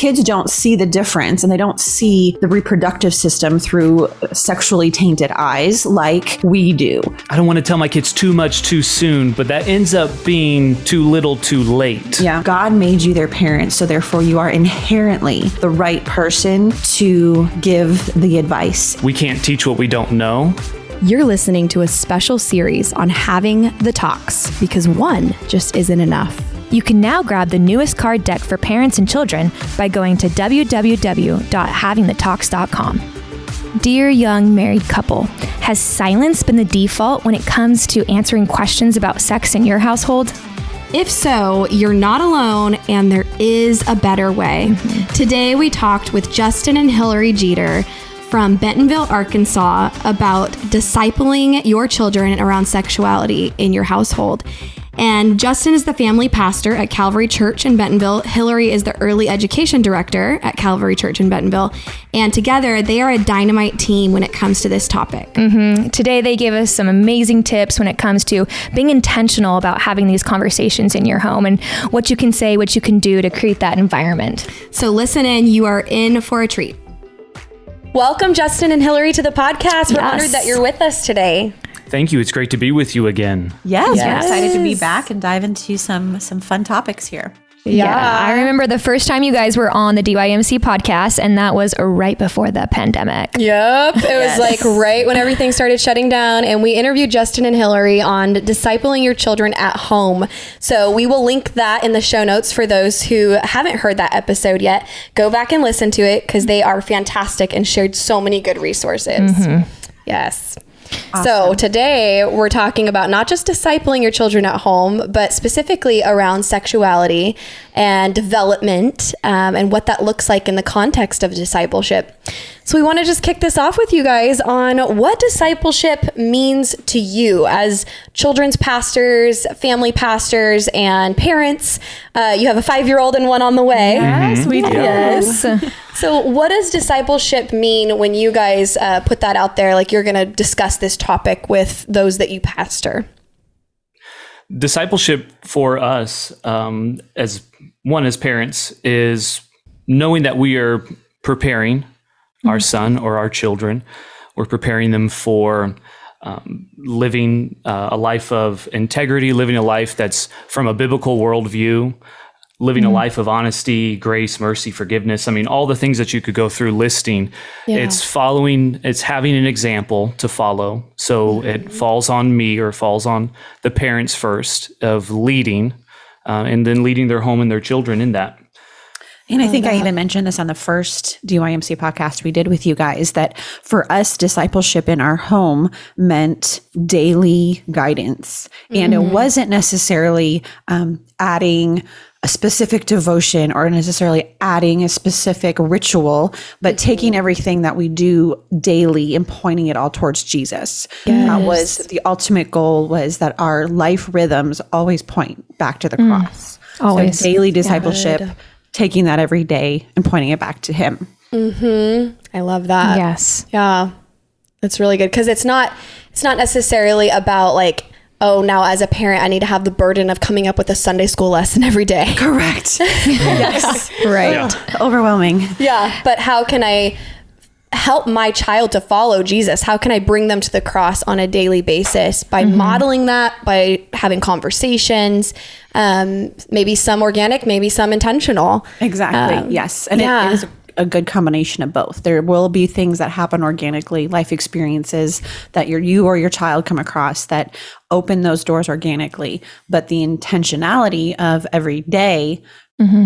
kids don't see the difference and they don't see the reproductive system through sexually tainted eyes like we do. I don't want to tell my kids too much too soon, but that ends up being too little too late. Yeah. God made you their parents, so therefore you are inherently the right person to give the advice. We can't teach what we don't know. You're listening to a special series on having the talks because one just isn't enough. You can now grab the newest card deck for parents and children by going to www.havingthetalks.com. Dear young married couple, has silence been the default when it comes to answering questions about sex in your household? If so, you're not alone and there is a better way. Mm-hmm. Today we talked with Justin and Hillary Jeter from Bentonville, Arkansas about discipling your children around sexuality in your household. And Justin is the family pastor at Calvary Church in Bentonville. Hillary is the early education director at Calvary Church in Bentonville. And together, they are a dynamite team when it comes to this topic. Mm-hmm. Today, they gave us some amazing tips when it comes to being intentional about having these conversations in your home and what you can say, what you can do to create that environment. So listen in, you are in for a treat. Welcome, Justin and Hillary, to the podcast. We're Yes. honored that you're with us today. Thank you. It's great to be with you again. Yes, we're excited to be back and dive into some some fun topics here. Yeah. I remember the first time you guys were on the DYMC podcast, and that was right before the pandemic. Yep. It was like right when everything started shutting down, and we interviewed Justin and Hillary on discipling your children at home. So we will link that in the show notes for those who haven't heard that episode yet. Go back and listen to it because they are fantastic and shared so many good resources. Mm-hmm. Yes. So today we're talking about not just discipling your children at home, but specifically around sexuality and development um, and what that looks like in the context of discipleship. So we want to just kick this off with you guys on what discipleship means to you as children's pastors, family pastors, and parents. Uh, you have a five-year-old and one on the way. Yes, we do. Yes. So, what does discipleship mean when you guys uh, put that out there? Like you're going to discuss this topic with those that you pastor. Discipleship for us, um, as one as parents, is knowing that we are preparing our son or our children. We're preparing them for um, living uh, a life of integrity, living a life that's from a biblical worldview, living a life of honesty, grace, mercy, forgiveness. I mean, all the things that you could go through listing. It's following, it's having an example to follow. So it falls on me or falls on the parents first of leading uh, and then leading their home and their children in that. And I think I even mentioned this on the first DYMC podcast we did with you guys that for us, discipleship in our home meant daily guidance. And it wasn't necessarily um, adding a specific devotion or necessarily adding a specific ritual, but taking everything that we do daily and pointing it all towards Jesus. That was the ultimate goal was that our life rhythms always point back to the cross. Always. So daily discipleship, taking that every day and pointing it back to Him. Mhm. I love that. Yes. Yeah. That's really good because it's not it's not necessarily about like oh now as a parent I need to have the burden of coming up with a Sunday school lesson every day. Correct. yes. Right. Overwhelming. Yeah, but how can I help my child to follow Jesus? How can I bring them to the cross on a daily basis by modeling that, by having conversations, um, maybe some organic, maybe some intentional. Exactly. yes. And yeah. it is a good combination of both. There will be things that happen organically, life experiences that your you or your child come across that open those doors organically. But the intentionality of every day,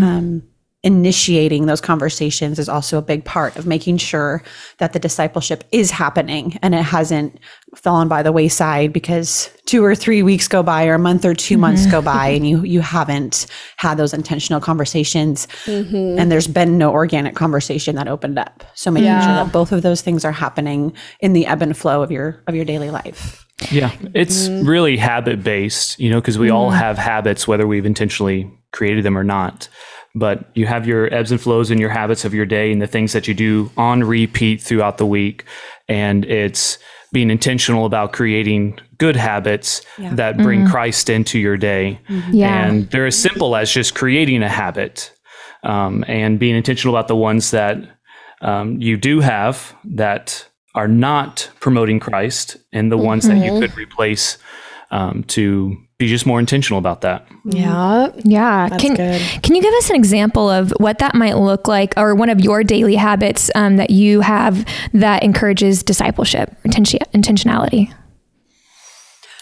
um, initiating those conversations is also a big part of making sure that the discipleship is happening and it hasn't fallen by the wayside because two or three weeks go by or a month or 2 months go mm-hmm. by and you you haven't had those intentional conversations. Mm-hmm. And there's been no organic conversation that opened up. So making sure that both of those things are happening in the ebb and flow of your of your daily life. Yeah, it's mm-hmm. really habit based, you know, because we all have habits, whether we've intentionally created them or not. But you have your ebbs and flows and your habits of your day and the things that you do on repeat throughout the week. And it's being intentional about creating good habits that bring Christ into your day. Yeah. And they're as simple as just creating a habit. um, and being intentional about the ones that um, you do have that are not promoting Christ and the ones that you could replace um, to be just more intentional about that. Yeah. Yeah. can good. can you give us an example of what that might look like or one of your daily habits um, that you have that encourages discipleship, intentionality?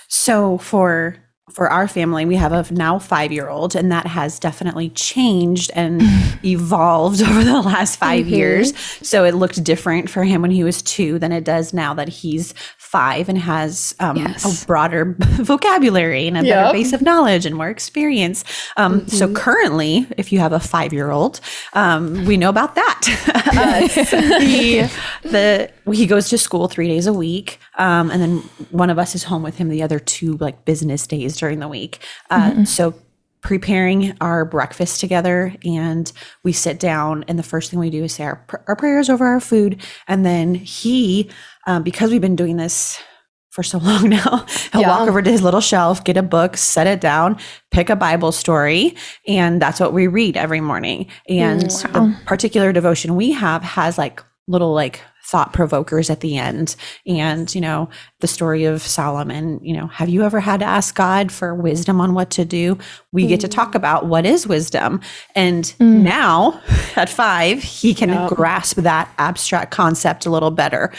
So for for our family, we have a now five year old, and that has definitely changed and evolved over the last 5 years. So it looked different for him when he was two than it does now that he's five and has um, Yes. a broader vocabulary and a Yep. better base of knowledge and more experience. Um, So currently, if you have a five year old, um, we know about that. he, the, he goes to school three days a week, um, and then one of us is home with him the other two like business days during the week. Uh, So preparing our breakfast together and we sit down and the first thing we do is say our, our prayers over our food. And then he um, because we've been doing this for so long now he'll walk over to his little shelf get a book set it down pick a bible story and that's what we read every morning. And the particular devotion we have has like little like thought provokers at the end. And you know the story of solomon you know have you ever had to ask god for wisdom on what to do? We get to talk mm. about what is wisdom. And mm. now at five he can grasp that abstract concept a little better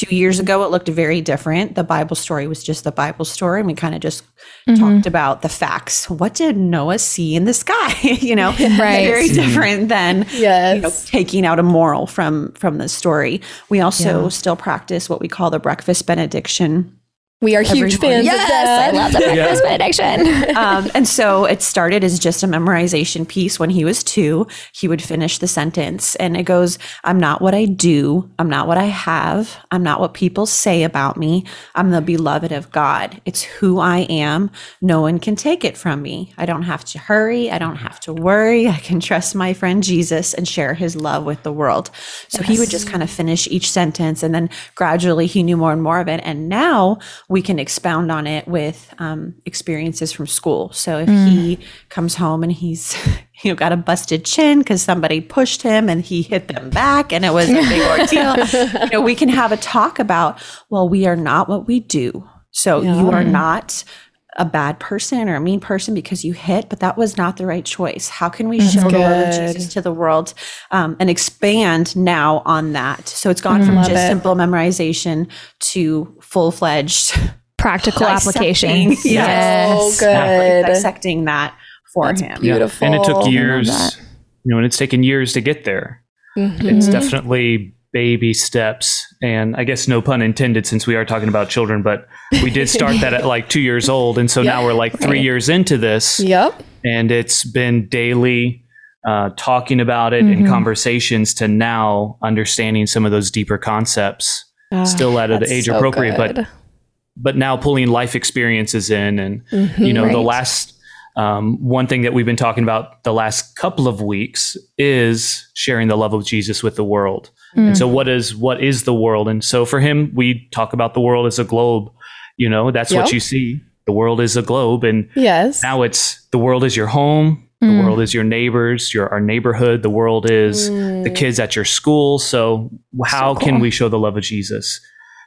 two years ago it looked very different. The bible story was just the bible story and we kind of just mm-hmm. talked about the facts. What did noah see in the sky? You know Right. very mm-hmm. different than Yes. you know, taking out a moral from from the story. We also still practice what we call the breakfast benediction We are huge fans morning. of that. I love the breakfast benediction. um, and so it started as just a memorization piece when he was two. He would finish the sentence and it goes, I'm not what I do. I'm not what I have. I'm not what people say about me. I'm the beloved of God. It's who I am. No one can take it from me. I don't have to hurry. I don't have to worry. I can trust my friend Jesus and share his love with the world. So he would just kind of finish each sentence and then gradually he knew more and more of it. And now we can expound on it with um, experiences from school. So if he comes home and he's you know got a busted chin because somebody pushed him and he hit them back and it was a big ordeal, you know, we can have a talk about well, we are not what we do. So you are not a bad person or a mean person because you hit, but that was not the right choice. How can we show the love of. Jesus to the world um, and expand now on that? So it's gone from just it. simple memorization to full fledged Practical application. Dissecting. Yes. So good. dissecting that for him. Yeah. Beautiful. And it took years, you know, and it's taken years to get there. It's definitely baby steps. And I guess no pun intended since we are talking about children, but we did start that at like two years old. And so now we're like three years into this. Yep. And it's been daily uh, talking about it Mm-hmm. and conversations to now understanding some of those deeper concepts. Still at an age so appropriate, good. but but now pulling life experiences in and you know the last um, one thing that we've been talking about the last couple of weeks is sharing the love of jesus with the world. And so what is what is the world? And so for him we talk about the world as a globe you know that's what you see. The world is a globe and Yes. now it's the world is your home the mm. world is your neighbors your our neighborhood the world is the mm. kids at your school so how can we show the love of jesus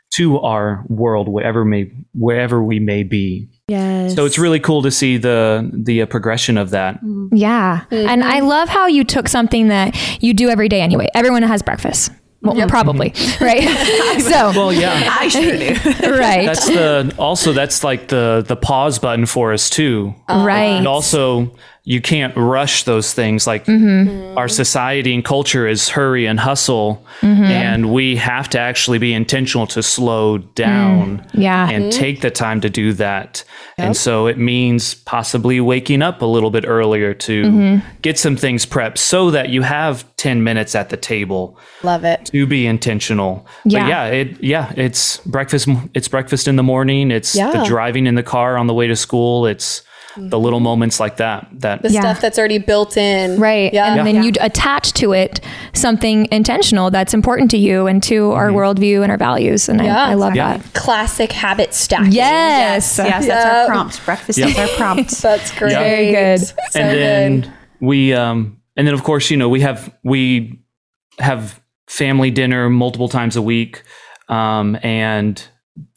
to our world wherever may wherever we may be Yes. so it's really cool to see the the uh, progression of that mm. Yeah. And I mm-hmm. love how you took something that you do every day anyway. Everyone has breakfast. Well, probably, mm-hmm. right? so, well yeah I sure do. right. that's the also that's like the the pause button for us too right. and also you can't rush those things. Like mm-hmm. Mm-hmm. our society and culture is hurry and hustle mm-hmm. and we have to actually be intentional to slow mm. down Yeah. and take the time to do that. And so it means possibly waking up a little bit earlier to get some things prepped so that you have 10 minutes at the table Love it. to be intentional. Yeah. But yeah, it yeah, it's breakfast it's breakfast in the morning, it's Yeah. the driving in the car on the way to school, it's the little moments like that that The Yeah. stuff that's already built in. Right. Yeah. And then you attach to it something intentional that's important to you and to our worldview and our values. And Yeah. I, I love Yeah. that. Classic habit stacking. Yes. Yes, yes that's our prompt. Breakfast is our prompt. That's great. Yeah. Very good. So and then good. we um and then of course, you know, we have we have family dinner multiple times a week, um, and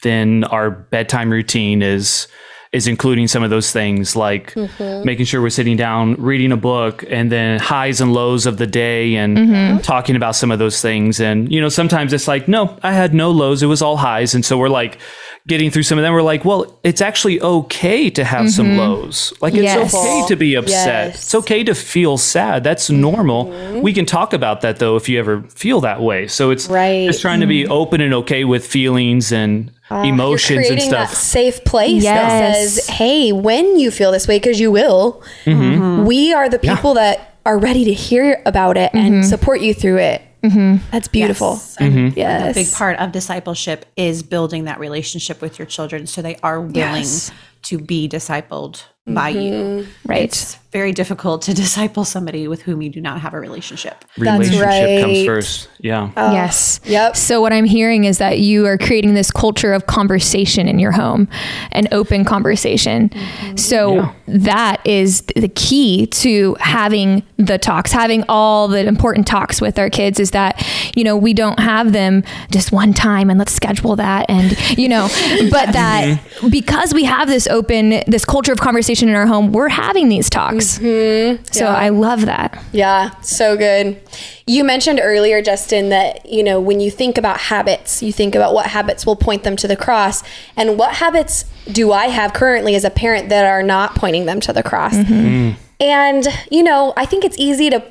then our bedtime routine is is including some of those things like mm-hmm. making sure we're sitting down reading a book and then highs and lows of the day and mm-hmm. talking about some of those things. And you know sometimes it's like no i had no lows. It was all highs. And so we're like getting through some of them. We're like well it's actually okay to have some mm-hmm. lows. Like it's Yes. okay to be upset. Yes. it's okay to feel sad. That's normal. We can talk about that though if you ever feel that way. So it's Right. just trying to be open and okay with feelings and Uh, emotions You're and creating stuff that safe place that Yes. says, "Hey, when you feel this way, because you will, Mm-hmm. we are the people that are ready to hear about it and mm-hmm. support you through it." Mm-hmm. That's beautiful. Yes. Mm-hmm. And Yes. A big part of discipleship is building that relationship with your children so they are willing Yes. to be discipled by you. Right. It's very difficult to disciple somebody with whom you do not have a relationship. That's relationship comes right. first yeah uh, yes. Yep. So what I'm hearing is that you are creating this culture of conversation in your home, an open conversation. Mm-hmm. So that is the key to having the talks, having all the important talks with our kids is that, you know, we don't have them just one time and let's schedule that and, you know, but that mm-hmm. because we have this open this culture of conversation in our home, we're having these talks. Mm-hmm. So I love that. Yeah, so good. You mentioned earlier, Justin, that you know when you think about habits, you think about what habits will point them to the cross, and what habits do I have currently as a parent that are not pointing them to the cross? Mm-hmm. Mm. And you know, I think it's easy to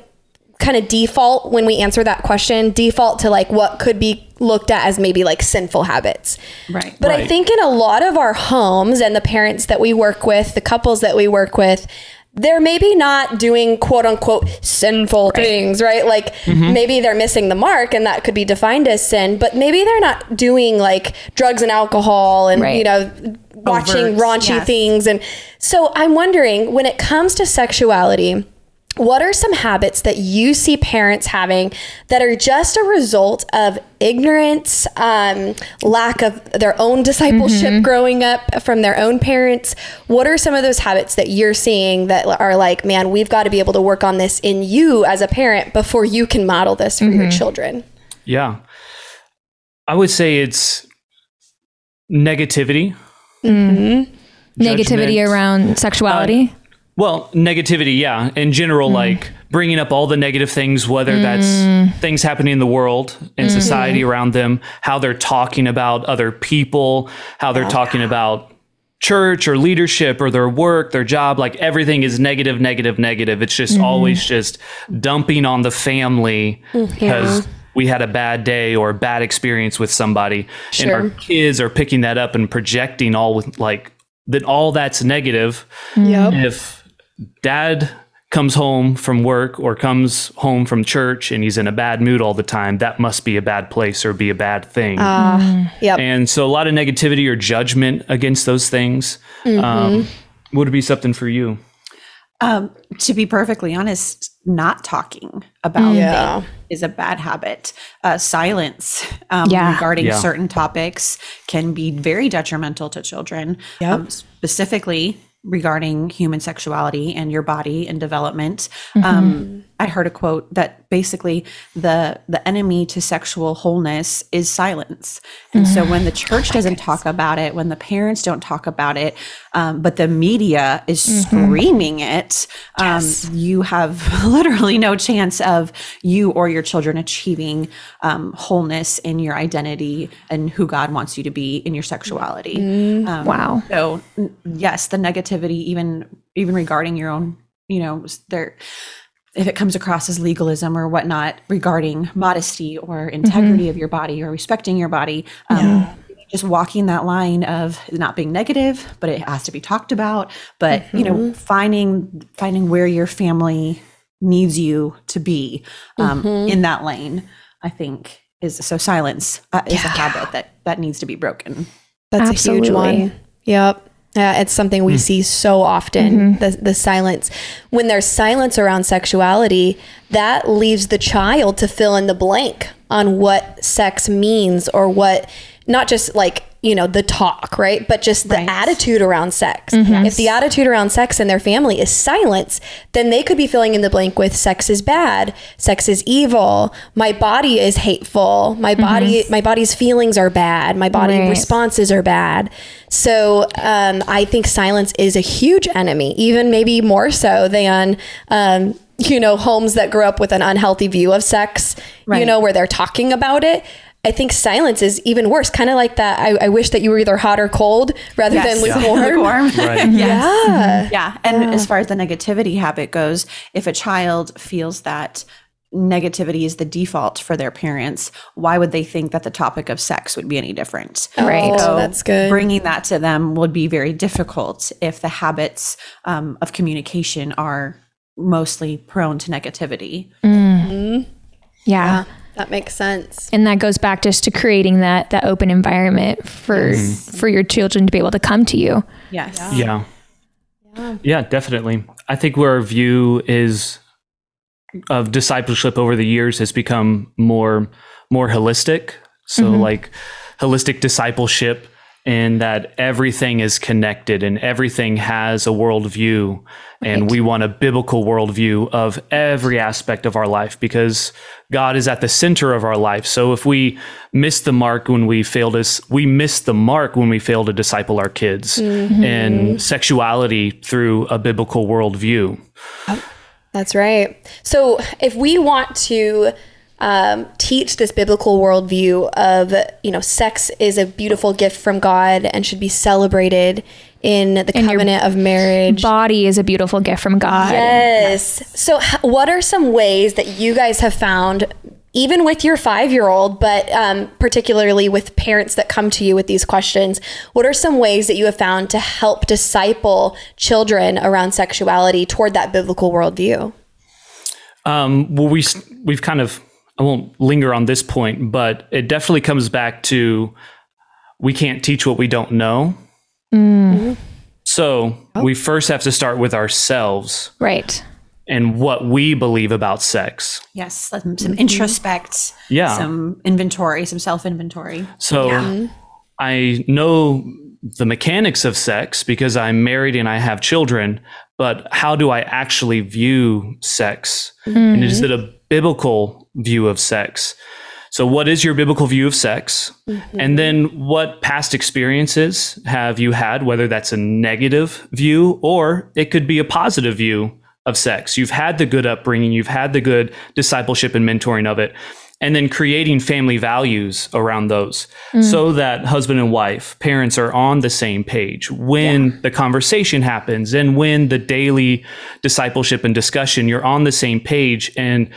kind of default when we answer that question, default to like what could be looked at as maybe like sinful habits. Right. But I think in a lot of our homes and the parents that we work with, the couples that we work with, they're maybe not doing quote unquote sinful things, right? Like mm-hmm. maybe they're missing the mark and that could be defined as sin, but maybe they're not doing like drugs and alcohol and, Right. you know, watching Overt, raunchy yes. things. And so I'm wondering when it comes to sexuality, what are some habits that you see parents having that are just a result of ignorance, um, lack of their own discipleship mm-hmm. growing up from their own parents? What are some of those habits that you're seeing that are like, man, we've got to be able to work on this in you as a parent before you can model this for your mm-hmm. children? Yeah. I would say it's negativity. Mm-hmm. Negativity around sexuality. Uh, Well, negativity, yeah. In general, hmm. like bringing up all the negative things, whether that's hmm. things happening in the world and hmm. society around them, how they're talking about other people, how they're talking about church or leadership or their work, their job, like everything is negative, negative, negative. It's just mm-hmm. always just dumping on the family mm-hmm. because we had a bad day or a bad experience with somebody. And our kids are picking that up and projecting all with like that all that's negative. Yep. If dad comes home from work or comes home from church and he's in a bad mood all the time, that must be a bad place or be a bad thing. Yep. And so a lot of negativity or judgment against those things um, would be something for you. Um, to be perfectly honest, not talking about Yeah. things is a bad habit. Uh, silence um, Yeah. regarding Yeah. certain topics can be very detrimental to children, um, specifically regarding human sexuality and your body and development. Um, I heard a quote that basically the the enemy to sexual wholeness is silence. And so when the church doesn't talk about it, when the parents don't talk about it, um, but the media is screaming it, um, you have literally no chance of you or your children achieving um, wholeness in your identity and who God wants you to be in your sexuality. Um, Wow. so yes, the negativity, even even regarding your own, you know, there, if it comes across as legalism or whatnot regarding modesty or integrity of your body or respecting your body, um, just walking that line of not being negative, but it has to be talked about. But you know, finding finding where your family needs you to be um, in that lane, I think is so. Silence uh, is a habit that that needs to be broken. That's a Absolutely. huge one. Yep. Yeah, it's something we hmm. see so often. Mm-hmm. The the silence. When there's silence around sexuality, that leaves the child to fill in the blank on what sex means or what not just like you know, the talk, right? But just the Right. attitude around sex. If the attitude around sex in their family is silence, then they could be filling in the blank with sex is bad, sex is evil, my body is hateful, my body my body's feelings are bad, my body Right. responses are bad. So um, I think silence is a huge enemy, even maybe more so than um, you know homes that grew up with an unhealthy view of sex. You know where they're talking about it. I think silence is even worse. Kind of like that. I, I wish that you were either hot or cold rather Yes. than Yeah. lukewarm. Lukewarm. Right. Yeah. Yeah. And as far as the negativity habit goes, if a child feels that negativity is the default for their parents, why would they think that the topic of sex would be any different? Right. Oh, that's good. Bringing that to them would be very difficult if the habits um, of communication are mostly prone to negativity. Mm. Mm-hmm. Yeah. that makes sense. And that goes back just to creating that that open environment for mm-hmm. for your children to be able to come to you. Yes. Yeah. Yeah, definitely. I think where our view is of discipleship over the years has become more more holistic. So mm-hmm. like holistic discipleship and that everything is connected and everything has a worldview. And we want a biblical worldview of every aspect of our life because God is at the center of our life. So if we miss the mark when we fail to, we miss the mark when we fail to disciple our kids mm-hmm. and sexuality through a biblical worldview. That's right. So if we want to um, teach this biblical worldview of, you know, sex is a beautiful gift from God and should be celebrated in the your covenant of marriage. Body is a beautiful gift from God. Yes. So, h- what are some ways that you guys have found, even with your five year old, but um, particularly with parents that come to you with these questions? What are some ways that you have found to help disciple children around sexuality toward that biblical worldview? Um, well, we we've kind of I won't linger on this point, but it definitely comes back to we can't teach what we don't know. Mm-hmm. So oh. we first have to start with ourselves Right. and what we believe about sex. Yes. Some, some mm-hmm. introspect, Yeah. some inventory, some self inventory. So I know the mechanics of sex because I'm married and I have children, but how do I actually view sex? And is it a mm-hmm. biblical view of sex? So, what is your biblical view of sex? Mm-hmm. And then, what past experiences have you had, whether that's a negative view or it could be a positive view of sex? You've had the good upbringing, you've had the good discipleship and mentoring of it and then creating family values around those mm. so that husband and wife, parents are on the same page when the conversation happens and when the daily discipleship and discussion, you're on the same page and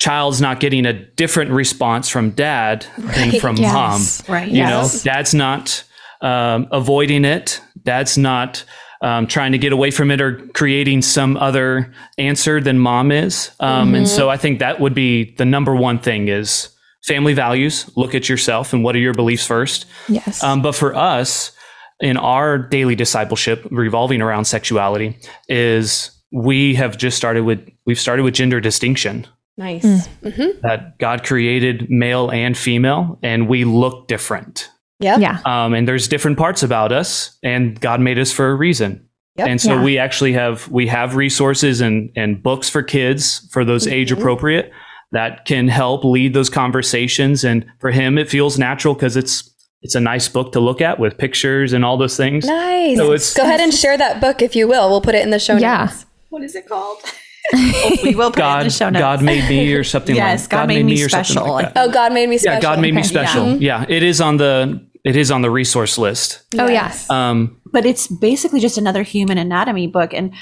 child's not getting a different response from dad than from mom. Right. You Yes. know, dad's not um, avoiding it. Dad's not um, trying to get away from it or creating some other answer than mom is. Um, And so I think that would be the number one thing is family values. Look at yourself and what are your beliefs first. Yes. Um, but for us, in our daily discipleship revolving around sexuality, is we have just started with we've started with gender distinction Nice. Hmm. Mm-hmm. that God created male and female, and we look different. Yep. yeah. Um, and there's different parts about us, and God made us for a reason. Yep. And so Yeah. we actually have we have resources and and books for kids for those mm-hmm. age appropriate that can help lead those conversations. And for him, it feels natural because it's it's a nice book to look at with pictures and all those things. Nice. So it's- Go ahead and share that book if you will. We'll put it in the show Yeah. notes. What is it called? we will put it in God, the show notes. God made me or something Yes, like God made me or something special. like that. Oh, God made me special. yeah, God made me special. Yeah. it is on the it is on the resource list. Oh yes. Um, but it's basically just another human anatomy book and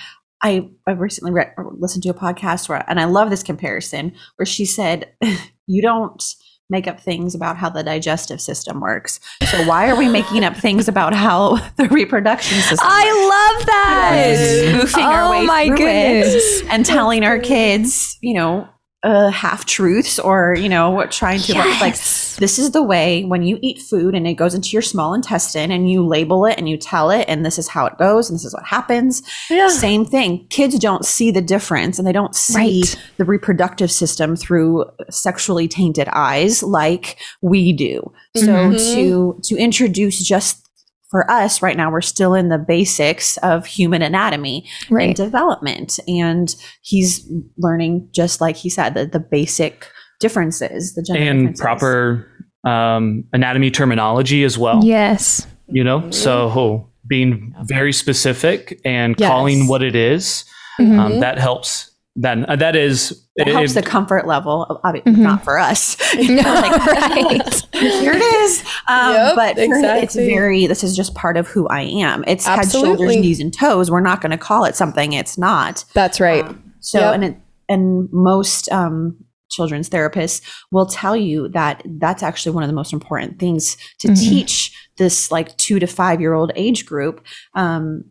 i i recently read, or listened to a podcast where and i love this comparison where she said you don't make up things about how the digestive system works so why are we making up things about how the reproduction system I love that. spoofing our Oh way my through goodness. it and telling our kids you know uh, half truths or you know what trying to like this is the way when you eat food and it goes into your small intestine and you label it and you tell it and this is how it goes and this is what happens. Yeah. same thing. Kids don't see the difference and they don't see Right. the reproductive system through sexually tainted eyes like we do. So to to introduce just for us right now we're still in the basics of human anatomy and development and he's learning just like he said the, the basic differences the gender and differences. proper um, anatomy terminology as well. Yes. You know, so being very specific and Yes. calling what it is, Mm-hmm. um, that helps. Then uh, that is it helps the comfort level of, obvi- not for us. You know, like, right. here it is. Um, Yep, but for him, it's very this is just part of who i am. It's head shoulders knees and toes. We're not going to call it something it's not. That's right. So, Yep. and it, and most um, children's therapists will tell you that that's actually one of the most important things to teach this like two to five year old age group, um,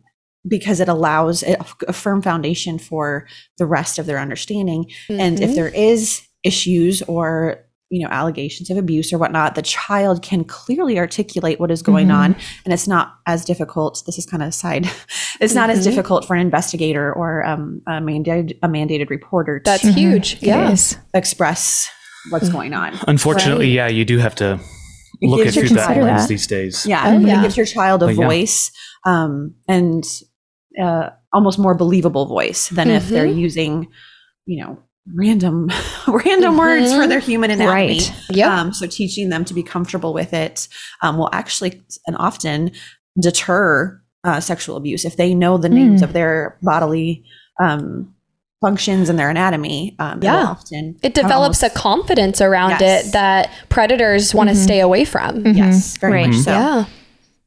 because it allows a, a firm foundation for the rest of their understanding. And if there is issues or you know allegations of abuse or whatnot the child can clearly articulate what is going on and it's not as difficult this is kind of a side it's not as difficult for an investigator or um, a mandated a mandated reporter That's to huge. yes Yeah. is. express what's going on unfortunately, yeah, you do have to look at you through that lens these days. yeah, Oh, but yeah. it gives your child a But yeah. voice um, and uh, almost more believable voice than if they're using you know random random words for their human anatomy Right. Yep. Um, so teaching them to be comfortable with it um, will actually and often deter uh, sexual abuse if they know the names of their bodily um, functions and their anatomy. Um, Yeah. often It develops almost- a confidence around Yes. it that predators want to stay away from. yes, very Right. much so. Yeah.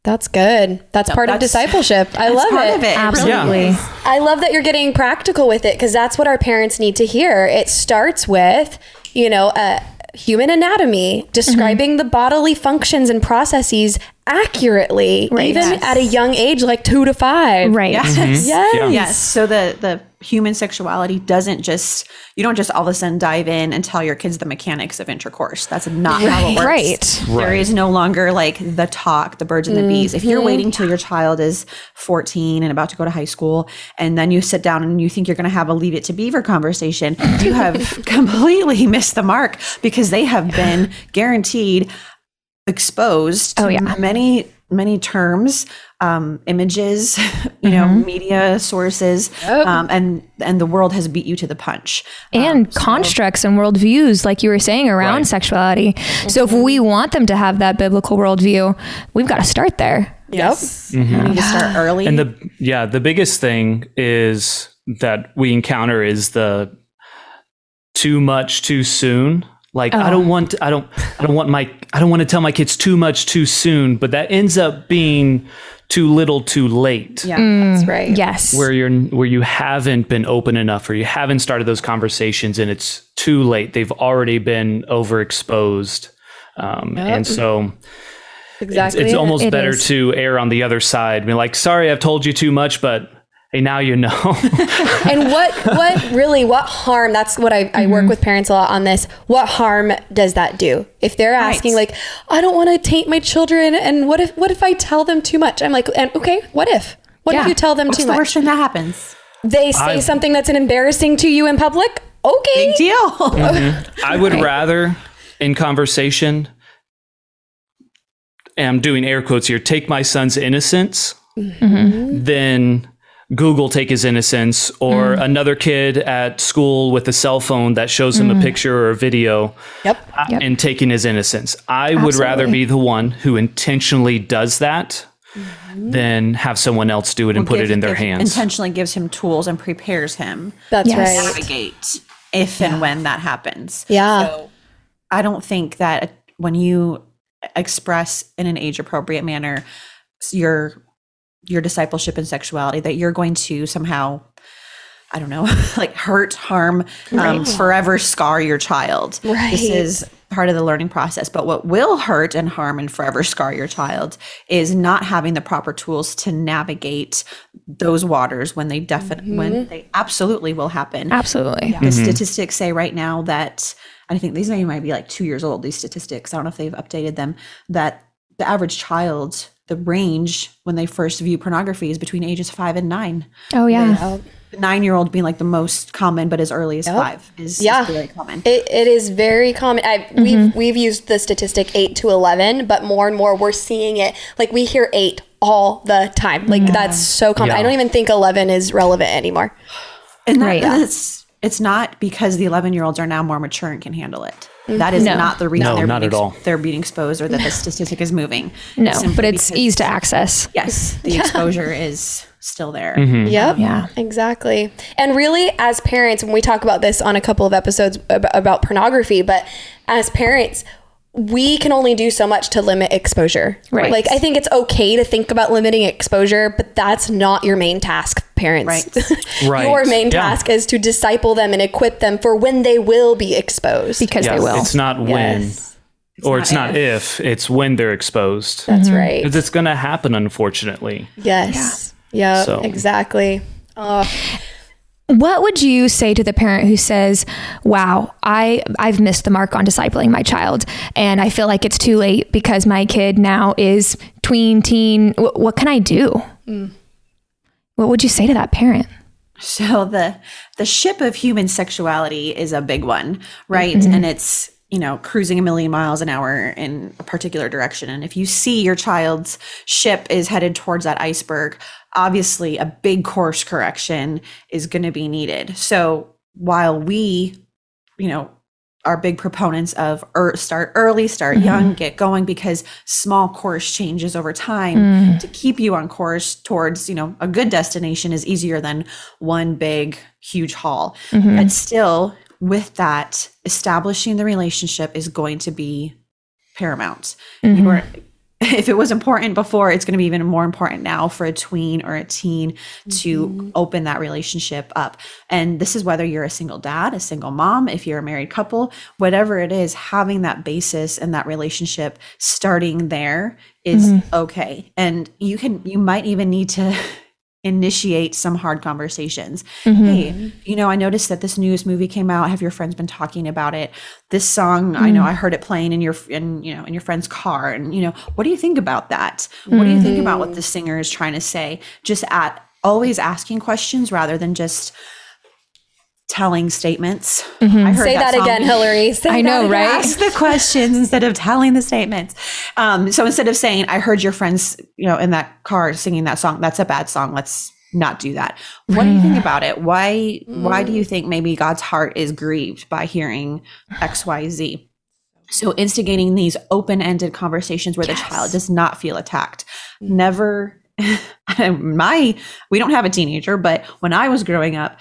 That's good. That's So part of discipleship. I That's love part it. of it. It Absolutely. is. I love that you're getting practical with it because that's what our parents need to hear. It starts with, you know, uh, human anatomy, describing the bodily functions and processes accurately, even Yes. at a young age, like two to five. Right. Yes. Yes. Yeah. Yes. So the the human sexuality doesn't just you don't just all of a sudden dive in and tell your kids the mechanics of intercourse. That's not how it works. Right. There is no longer like the talk, the birds and the bees. If you're mm-hmm. waiting till your child is 14 and about to go to high school, and then you sit down and you think you're going to have a leave it to beaver conversation, you have completely missed the mark because they have been guaranteed exposed oh, to Oh, yeah. many many terms um, images you know Mm-hmm. media sources um, and and the world has beat you to the punch and constructs and worldviews, like you were saying, around Right. sexuality. So if we want them to have that biblical worldview, we've got to start there. yes you need to start early And the yeah, the biggest thing is that we encounter is the too much too soon. Like I don't want I don't I don't want my I don't want to tell my kids too much too soon, but that ends up being too little too late. yeah That's right. Yes. Where you're where you haven't been open enough or you haven't started those conversations and it's too late. They've already been overexposed. Um, and so Exactly. it's it. almost It better is. to err on the other side. Be like, sorry, I've told you too much, but hey, now you know. and what what really what harm that's what I, I work mm-hmm. with parents a lot on this what harm does that do? If they're asking like i don't want to taint my children and what if what if i tell them too much? I'm like and okay what if? What if you tell them what's too the much? worst thing that happens? They say I- something that's an embarrassing to you in public? Okay. Big deal. Mm-hmm. I would rather, in conversation, and I'm doing air quotes here, take my son's innocence mm-hmm. than Google take his innocence or mm. another kid at school with a cell phone that shows him a mm. picture or a video yep. uh, and taking his innocence. I would rather be the one who intentionally does that mm-hmm. than have someone else do it and put Give- it in their give- hands. intentionally gives him tools and prepares him that's Yes. right. navigate if and when that happens. Yeah. So I don't think that when you express in an age appropriate manner your your discipleship and sexuality that you're going to somehow I don't know like hurt harm um, forever scar your child Right. this is part of the learning process. But what will hurt and harm and forever scar your child is not having the proper tools to navigate those waters when they definitely when they absolutely will happen. Absolutely. The statistics say right now that I think these may might be like two years old. These statistics, I don't know if they've updated them. That the average child, the range when they first view pornography is between ages five and nine. Oh yeah. The nine-year-old being like the most common, but as early as five is, is Yeah. very common. It, it is very common. I, We've mm-hmm. we've used the statistic eight to eleven, but more and more we're seeing it. Like we hear eight all the time. Like that's so common. I don't even think eleven is relevant anymore. And that, Right. it's it's not because the 11 year olds are now more mature and can handle it. That is No. not the reason No, they're not being at all. they're being exposed or that the statistic is moving. No, Simply but it's because- easy to access. Yes, the exposure is still there. Mm-hmm. Yep. Yeah. Exactly. And really, as parents, when we talk about this on a couple of episodes ab- about pornography, but as parents, we can only do so much to limit exposure. Right. Like, I think it's okay to think about limiting exposure, but that's not your main task, parents. Right. Right. your main Yeah. task is to disciple them and equip them for when they will be exposed. Because Yeah, they will. It's not when, Yes. or not it's not if. It's when they're exposed. That's mm-hmm. right. Because it's going to happen, unfortunately. Yes. Yeah. So- Exactly. Oh, What would you say to the parent who says, "Wow, I I've missed the mark on discipling my child, and I feel like it's too late because my kid now is tween, teen. Wh- what can I do?" Mm. What would you say to that parent? So the the ship of human sexuality is a big one, right? Mm-hmm. And it's you know cruising a million miles an hour in a particular direction. And if you see your child's ship is headed towards that iceberg, obviously a big course correction is going to be needed. So while we, you know, are big proponents of er, start early, start young, get going because small course changes over time to keep you on course towards, you know, a good destination is easier than one big huge haul. But still with that, establishing the relationship is going to be paramount. Mm-hmm. You are if it was important before, it's going to be even more important now for a tween or a teen to mm-hmm. open that relationship up. And this is whether you're a single dad, a single mom, if you're a married couple, whatever it is, having that basis and that relationship starting there is mm-hmm. okay. And you can, you might even need to initiate some hard conversations. Mm-hmm. Hey, you know, I noticed that this newest movie came out. Have your friends been talking about it? This song, I know mm-hmm. I heard it playing in your in you know in your friend's car, and you know, what do you think about that? What do you think about what mm-hmm. the singer is trying to say? Just at always asking questions rather than just telling statements. Mm-hmm. I heard say that, song- again, Hillary. Say I know, that again. right? ask the questions instead of telling the statements. Um, so instead of saying, I heard your friends, you know, in that car singing that song, that's a bad song. Let's not do that. What do you think mm. about it? Why why do you mm. think maybe God's heart is grieved by hearing XYZ? So instigating these open-ended conversations where the child does not feel attacked. Mm. Never my we don't have a teenager, but when I was growing up,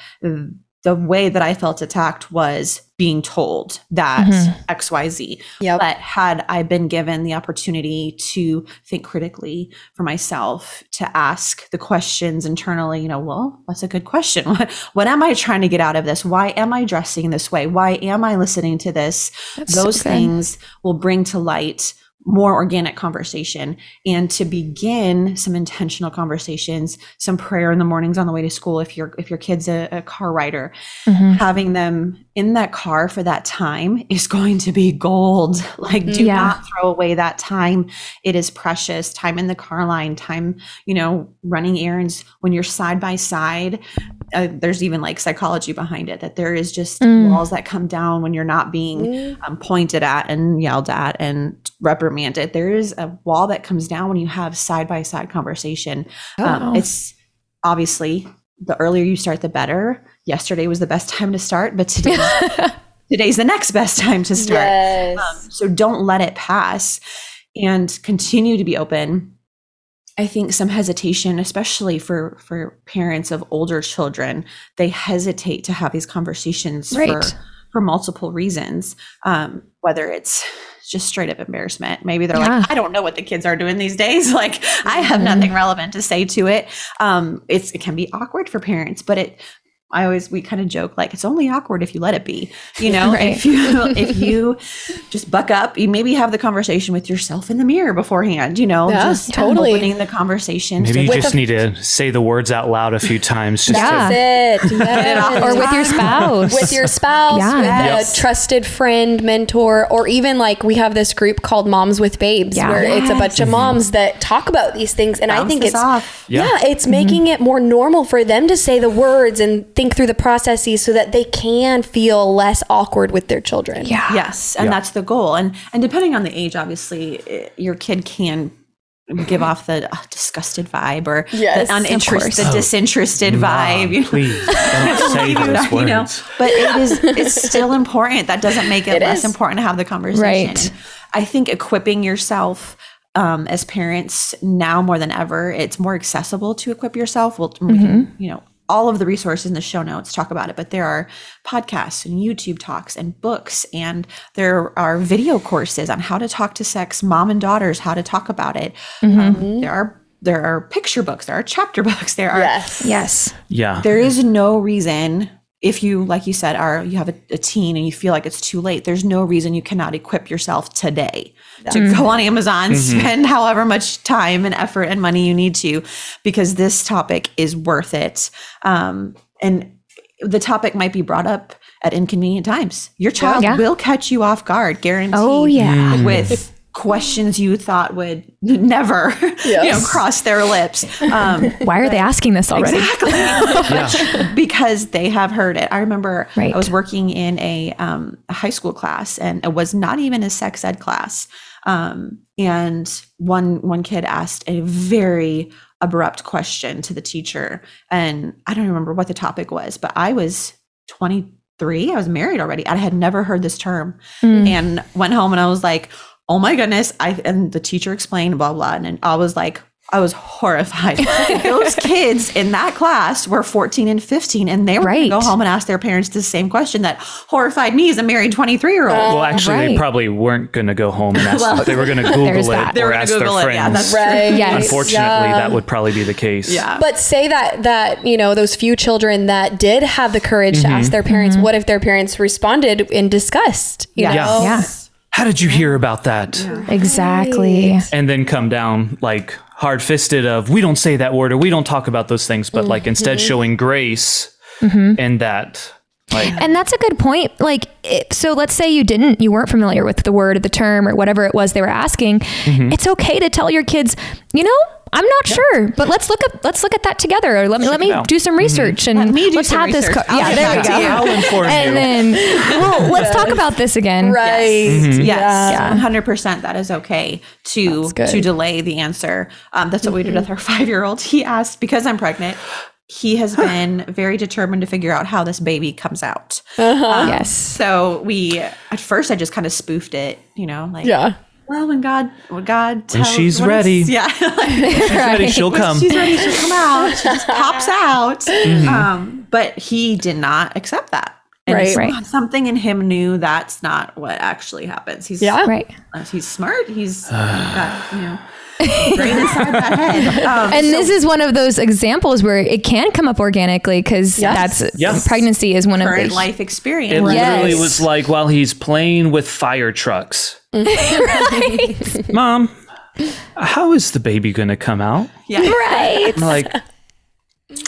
the way that I felt attacked was being told that mm-hmm. XYZ. Yep. But had I been given the opportunity to think critically for myself, to ask the questions internally, you know, well, that's a good question? What, what am I trying to get out of this? Why am I dressing this way? Why am I listening to this? That's Those good. things will bring to light more organic conversation and to begin some intentional conversations some prayer in the mornings on the way to school if your if your kid's a, a car rider Mm-hmm. having them in that car for that time is going to be gold like do Yeah. not throw away that time it is precious time in the car line time you know running errands when you're side by side uh, there's even like psychology behind it that there is just Mm. walls that come down when you're not being um, pointed at and yelled at and reprimanded. There is a wall that comes down when you have side by side conversation. Um, it's obviously the earlier you start the better. Yesterday was the best time to start but today today's the next best time to start. Yes. so don't let it pass and continue to be open. I think some hesitation especially for for parents of older children they hesitate to have these conversations for for multiple reasons. Um, whether it's just straight up embarrassment. Maybe they're Yeah. like i don't know what the kids are doing these days. Like i have nothing relevant to say to it. Um, it's it can be awkward for parents but it I always we kind of joke like it's only awkward if you let it be. You know, Right. if you if you just buck up, you maybe have the conversation with yourself in the mirror beforehand. You know, Yeah, just totally. opening the conversation. Maybe you With just a- need to say the words out loud a few times. Just Yeah. to, That's it. Or with your spouse. with your spouse, Yeah. with Yes. a trusted friend, mentor, or even like we have this group called Moms with Babes, Yeah. where it's a bunch of moms that talk about these things, and I think it's off. yeah, Yeah. it's mm-hmm. making it more normal for them to say the words and think through the processes so that they can feel less awkward with their children. yeah. Yes, and that's the goal. And and depending on the age, obviously, your kid can give off the uh, disgusted vibe or Yes, the of uninterested, course. disinterested Mom, vibe. you know. please don't say Believe those words. you know, but it is it's still important. That doesn't make it, It less is. important to have the conversation. Right. I think equipping yourself um, as parents now more than ever, it's more accessible to equip yourself. Well, we can, you know, all of the resources in the show notes talk about it, but there are podcasts and YouTube talks and books, and there are video courses on how to talk to sex, mom and daughters, how to talk about it. Um, there are there are picture books, there are chapter books, there are Yes. Yes. Yeah. there is no reason if you like you said are you have a, a teen and you feel like it's too late there's no reason you cannot equip yourself today to mm-hmm. go on amazon mm-hmm. spend however much time and effort and money you need to because this topic is worth it. Um, and the topic might be brought up at inconvenient times. Your child Yeah. will catch you off guard guaranteed Oh, yeah. Mm. with questions you thought would never you know cross their lips um, Why are they asking this already? Exactly. Because they have heard it. I remember Right. I was working in a, um, a high school class, and it was not even a sex ed class. Um, and one one kid asked a very abrupt question to the teacher, and I don't remember what the topic was, but I was twenty three. I was married already. I had never heard this term, and went home and I was like, "Oh my goodness!" I and the teacher explained blah blah, and then I was like. I was horrified. Those kids in that class were 14 and 15, and they were going Right. to go home and ask their parents the same question that horrified me as a married 23 year old. Well, actually, Right. they probably weren't going to go home and ask. them. They were going to Google it that. They or ask Google their it. Yeah, friends. that's Right. Yes. Unfortunately, Yeah. that would probably be the case. yeah. But say that that you know those few children that did have the courage to ask mm-hmm. their parents, mm-hmm. what if their parents responded in disgust? You Yeah. know? Yeah. How did you hear about that? Exactly. And then come down like hard fisted of we don't say that word or we don't talk about those things, but like mm-hmm. instead showing grace mm-hmm. and that like And that's a good point. Like, it, so let's say you didn't, you weren't familiar with the word, or the term, or whatever it was they were asking. Mm-hmm. It's okay to tell your kids, you know, I'm not sure, but let's look at let's look at that together. Or let me let me out. do some research and let me let's some have this. Co- yeah, there we go. I'll inform And you. then, well, let's talk about this again. Right. Yes, Yeah. one hundred percent. That is okay to to delay the answer. Um, that's what we did with our five year old. He asked because I'm pregnant. He has been very determined to figure out how this baby comes out. Um, Yes. So we at first I just kind of spoofed it, you know, like Yeah. Well, when God, when God, tells, she's when ready. yeah, she's ready, she'll when come. she's ready, she'll come out. She just pops out. Um, but he did not accept that. And Right. some- Right. something in him knew that's not what actually happens. He's Yeah. Right. uh, he's smart. He's got you know brain inside that head. Um, And this is one of those examples where it can come up organically because Yes. that's Yes. pregnancy is one of current the life It experience. literally Yes. was like while he's playing with fire trucks. Mom, how is the baby going to come out? Yeah. right. I'm like,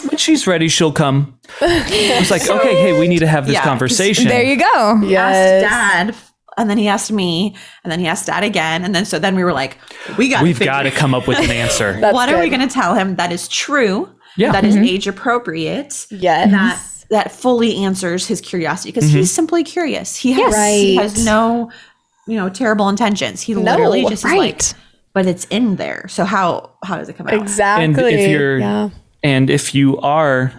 when she's ready, she'll come. I was like, okay, hey, we need to have this Yeah, 'cause conversation. There you go. Yes. asked dad and then he asked me and then he asked dad again and then so then we were like we got We've got to come up with an answer. That's what are we going to tell him that is true Yeah. that is mm-hmm. age appropriate Yes. that that fully answers his curiosity? Because mm-hmm. he's simply curious. He has he has no you know terrible intentions. He No, literally just is like but it's in there. So how how does it come out? Exactly. And if you're yeah. and if you are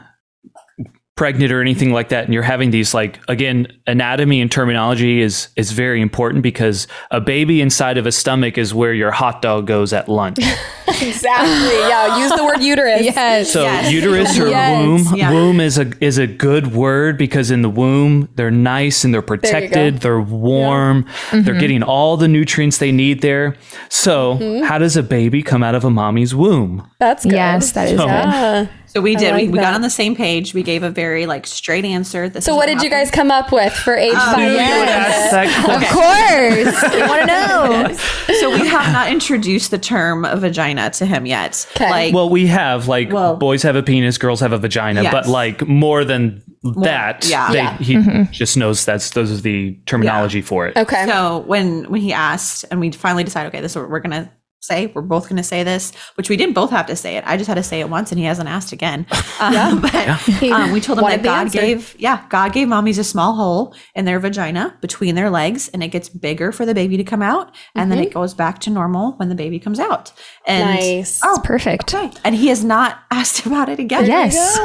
pregnant or anything like that and you're having these like again anatomy and terminology is is very important because a baby inside of a stomach is where your hot dog goes at lunch exactly. Yeah. Use the word uterus. Yes. so Yes. uterus or Yes. womb Yeah. womb is a is a good word because in the womb they're nice and they're protected they're warm they're mm-hmm. getting all the nutrients they need there so mm-hmm. how does a baby come out of a mommy's womb That's good. Yes, that is So- good. Yeah. So we did. we, like we got on the same page. We gave a very like straight answer. This So is what did you guys come up with for age uh, five? Knew you would ask that question. Of course. I want to know. So we have not introduced the term vagina to him yet. 'Kay. Like, Well, we have like Well- boys have a penis, girls have a vagina, Yes. but like more than that, yeah. they, Yeah. he mm-hmm. just knows that's those are the terminology for it. Okay. so when when he asked, and we finally decided, okay, this is what we're gonna say. We're both gonna say this, which we didn't both have to say it. I just had to say it once, and he hasn't asked again. Um, but um, we told him that God answer. gave, yeah, God gave mommies a small hole in their vagina between their legs, and it gets bigger for the baby to come out, and then it goes back to normal when the baby comes out. And Nice. oh, Perfect. okay. And he has not asked about it again. Yes.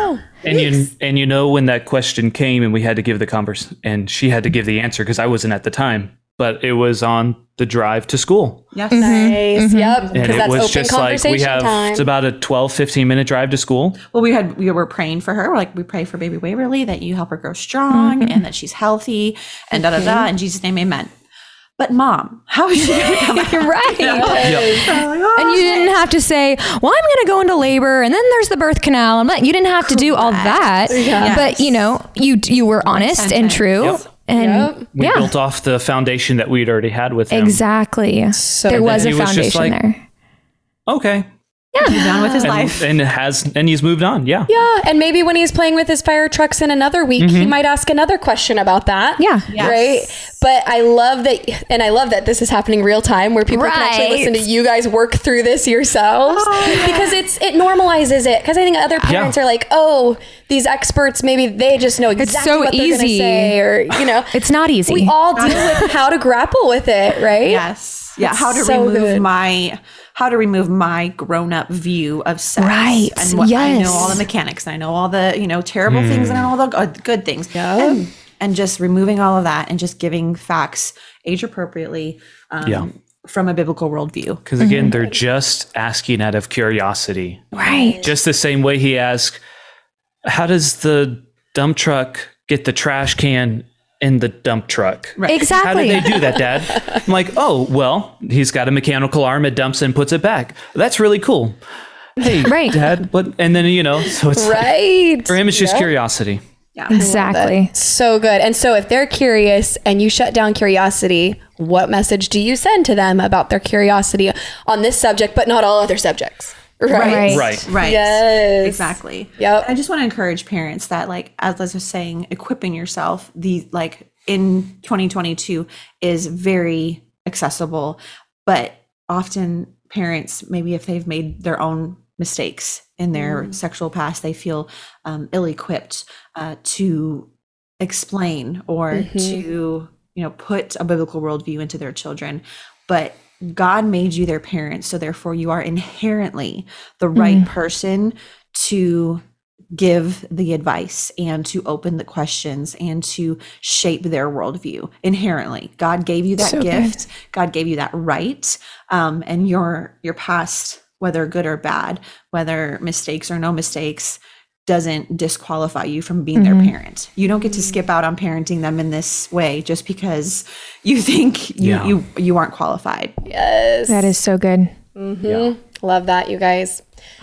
And you and you know when that question came and we had to give the converse and she had to give the answer because I wasn't at the time, but it was on the drive to school. Yes. Mm-hmm. Nice. Mm-hmm. Yep. And it was just like we have time. it's about a 12 15 minute drive to school. Well, we had we were praying for her. We're Like we pray for baby Waverly that you help her grow strong mm-hmm. and that she's healthy and da da da. In Jesus' name, Amen. But mom, how is she going to come out? right. Yep. And you didn't oh, have to say, "Well, I'm going to go into labor, and then there's the birth canal." And you didn't have to do all that. But you know, you you were honest and true, Yep. And Yep. We yeah, built off the foundation that we'd already had with him. exactly. So there was a He was just foundation like- there. Okay. Yeah, he's done with his And, life. and has and he's moved on. Yeah. Yeah, and maybe when he's playing with his fire trucks in another week, he mm-hmm. might ask another question about that. Yeah. Yes. Right. But I love that, and I love that this is happening real time, where people can actually listen to you guys work through this yourselves, oh. because it's it normalizes it. Because I think other parents Yeah. are like, oh, these experts, maybe they just know exactly so what they're going to easy. say, or you know, It's not easy. we all deal with how to grapple with it, right? yes. Yeah. How to so remove good. my how to remove my grown up view of sex. Right. And what I know all the mechanics and I know all the, you know, terrible things and all the good- good things. And, and just removing all of that and just giving facts age appropriately um, Yeah. from a biblical worldview. Because again, they're just asking out of curiosity. right. Just the same way he asked, How does the dump truck get the trash can in the dump truck? Right. Exactly. How Exactly. did they do that, Dad? I'm like, oh, well, he's got a mechanical arm. It dumps and puts it back. That's really cool. Hey, Right. Dad. But and then you know, so it's like, Right. for him, it's just Yep. curiosity. Yeah. Exactly. So good. And so if they're curious and you shut down curiosity, what message do you send to them about their curiosity on this subject, but not all other subjects? Right. Right. Right. Right. Yes. Exactly. Yep. I just want to encourage parents that, like, as Liz was saying, equipping yourself, the like in 2022 is very accessible, but often parents, maybe if they've made their own mistakes in their sexual past, they feel um, ill-equipped uh, to explain or to you know put a biblical worldview into their children but god made you their parents so therefore you are inherently the right person to give the advice and to open the questions and to shape their worldview inherently. God gave you that So good. gift. God gave you that right. Um, and your your past whether good or bad whether mistakes or no mistakes doesn't disqualify you from being Mm-hmm. their parent. You don't get to skip out on parenting them in this way just because you think you Yeah. you, you aren't qualified. Yes. That is so good. Love that, you guys.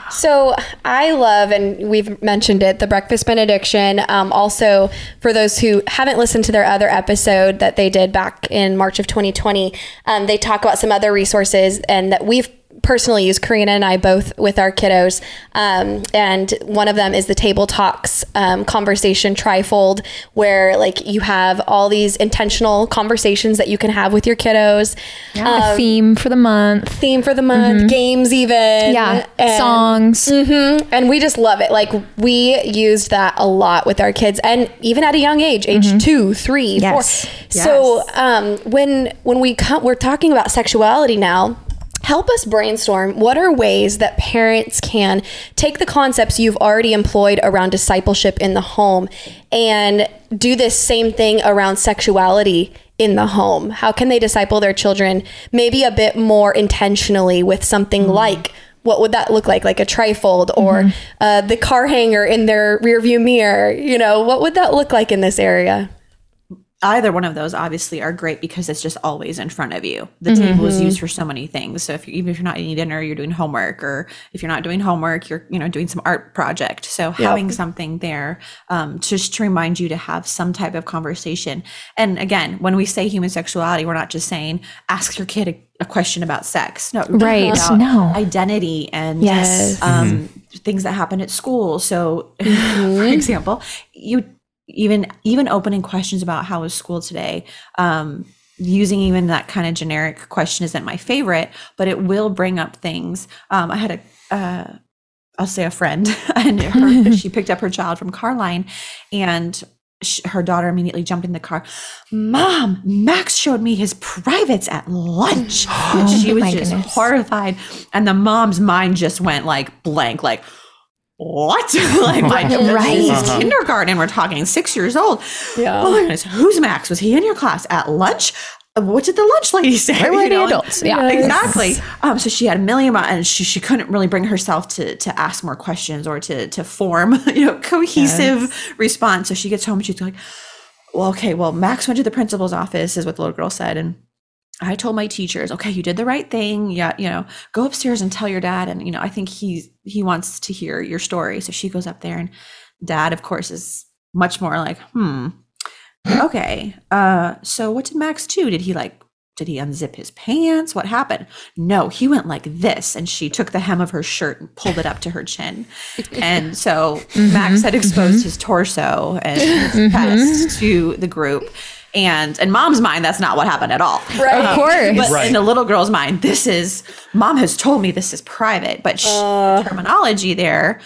So I love, and we've mentioned it, the breakfast benediction. Um, also, for those who haven't listened to their other episode that they did back in March of 2020, um, they talk about some other resources and that we've personally use Karissa and I both with our kiddos. Um, and one of them is the Table Talks um, conversation trifold, where like you have all these intentional conversations that you can have with your kiddos. a theme for the month. Theme for the month, games even. Yeah. and- Songs. Mhm. And we just love it. Like we used that a lot with our kids, and even at a young age, age two, three, four. Yes. So um, when when we come, we're talking about sexuality now. Help us brainstorm what are ways that parents can take the concepts you've already employed around discipleship in the home and do this same thing around sexuality in the home. How can they disciple their children maybe a bit more intentionally with something like what would that look like? Like a trifold or uh, the car hanger in their rearview mirror you know what would that look like in this area either one of those obviously are great because it's just always in front of you. The table is used for so many things. So if you, even if you're not eating dinner, you're doing homework, or if you're not doing homework, you're you know doing some art project. So having something there um, just to remind you to have some type of conversation. And again, when we say human sexuality, we're not just saying ask your kid a, a question about sex. No, Right. about No. identity and Yes. um, things that happen at school. So, for example, you even even opening questions about how was school today. Um, using even that kind of generic question isn't my favorite, but it will bring up things. Um, I had a uh, I'll say a friend, and her, she picked up her child from Carline, and sh- her daughter immediately jumped in the car. Mom, Max showed me his privates at lunch. And she was just goodness. horrified, and the mom's mind just went like blank, like. What? like my Right. Uh-huh. kindergarten. We're talking six years old. Yeah. Oh my goodness. Who's Max? Was he in your class at lunch? Uh, What did the lunch lady say? Where were You the know, adults? Yeah. exactly. Um, so she had a million, mi- and she she couldn't really bring herself to to ask more questions or to to form you know cohesive response. So she gets home and she's like, "Well, okay, well, Max went to the principal's office," is what the little girl said, and. I told my teachers, okay, you did the right thing. Yeah, you know, go upstairs and tell your dad. And you know, I think he's he wants to hear your story. So she goes up there, and dad, of course, is much more like, hmm, okay. Uh, so what did Max do? Did he like did he unzip his pants? What happened? No, he went like this. And she took the hem of her shirt and pulled it up to her chin. And so Max had exposed his torso and his chest to the group. And in mom's mind, that's not what happened at all. Right. Of course. But Right. in the little girl's mind, this is mom has told me this is private, but sh- terminology there.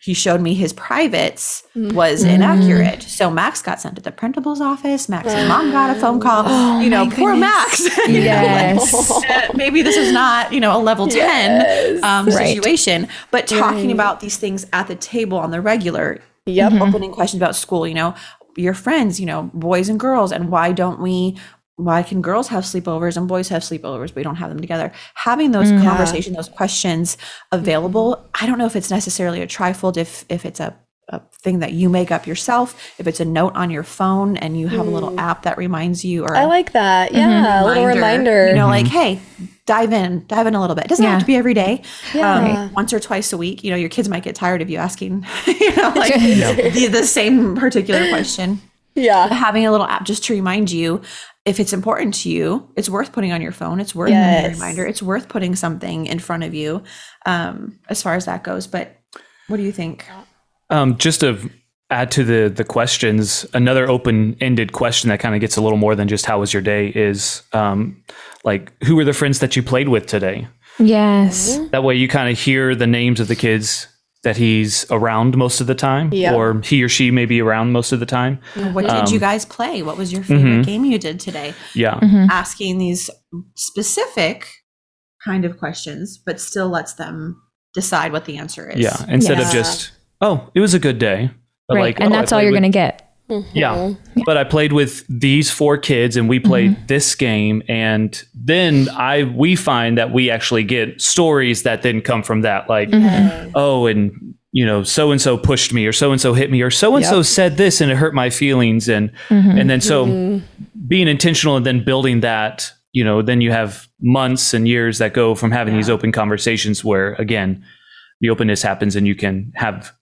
He showed me his privates was inaccurate. So Max got sent to the principal's office. Max's mom got a phone call. you know, poor Max. You know, like, Yes. uh, maybe this is not, you know, a level 10 um, Right. situation, but talking about these things at the table on the regular, Yep. opening questions about school, you know, your friends, you know, boys and girls, and why don't we? Why can girls have sleepovers and boys have sleepovers, but we don't have them together? Having those mm, conversations, those questions available. Mm-hmm. I don't know if it's necessarily a trifold, if if it's a, a thing that you make up yourself, if it's a note on your phone and you have a little mm. app that reminds you, or I like that. Yeah, a little mm-hmm. reminder. you know, like, mm-hmm. hey, dive in, dive in a little bit. It doesn't Yeah. have to be every day. Yeah. Um, once or twice a week. You know, your kids might get tired of you asking, you know, like the, the same particular question. yeah. Having a little app just to remind you if it's important to you, it's worth putting on your phone. It's worth putting a reminder. It's worth putting something in front of you um, as far as that goes. But what do you think? Um, just to add to the the questions, another open ended question that kind of gets a little more than just how was your day is um, like who were the friends that you played with today? Yes. That way you kind of hear the names of the kids that he's around most of the time, Yeah. or he or she may be around most of the time. What did Um, you guys play? What was your favorite game you did today? Yeah. asking these specific kind of questions, but still lets them decide what the answer is. Yeah. Instead Yeah. of just, oh, it was a good day. But Right. like, and "Oh, that's all you're with- going to get. Mm-hmm. Yeah. But I played with these four kids and we played mm-hmm. this game and then I we find that we actually get stories that then come from that like mm-hmm. oh and you know so and so pushed me or so and so hit me or so and so said this and it hurt my feelings and and then so being intentional and then building that you know then you have months and years that go from having these open conversations where again the openness happens and you can have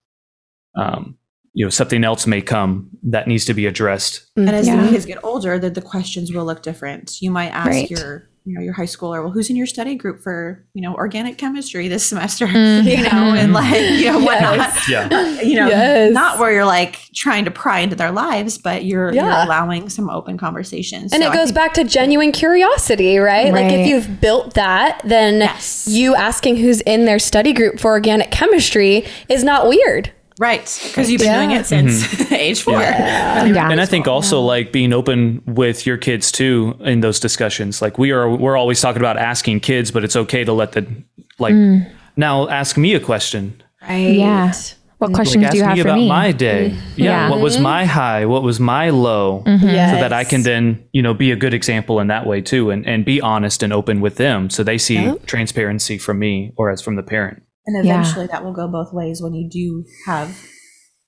um you know something else may come that needs to be addressed And as Yeah. the kids get older, the, the questions will look different. You might ask Right. your you know your high schooler, well, who's in your study group for you know organic chemistry this semester? Mm-hmm. You know, and like you know whatnot. yeah You know, Yes. not where you're like trying to pry into their lives, but you're, Yeah. you're allowing some open conversations. And So it I goes think- back to genuine curiosity, right? Like if you've built that, then Yes. you asking who's in their study group for organic chemistry is not weird. Right because you've been doing it since mm-hmm. age four. Yeah. and i think also like being open with your kids too in those discussions like we are we're always talking about asking kids but it's okay to let the like mm. now ask me a question. Right. Yeah. What questions like do you ask have me for about me? my day. Yeah, Yeah. what was mm-hmm. my high? What was my low? Yes. so that i can then you know be a good example in that way too and, and be honest and open with them so they see transparency from me or as from the parent And Yeah. eventually that will go both ways when you do have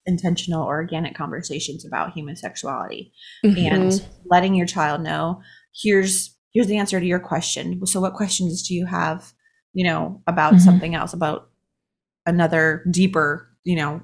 intentional or organic conversations about human sexuality Mm-hmm. and letting your child know here's here's the answer to your question so what questions do you have you know about Mhm. something else about another deeper you know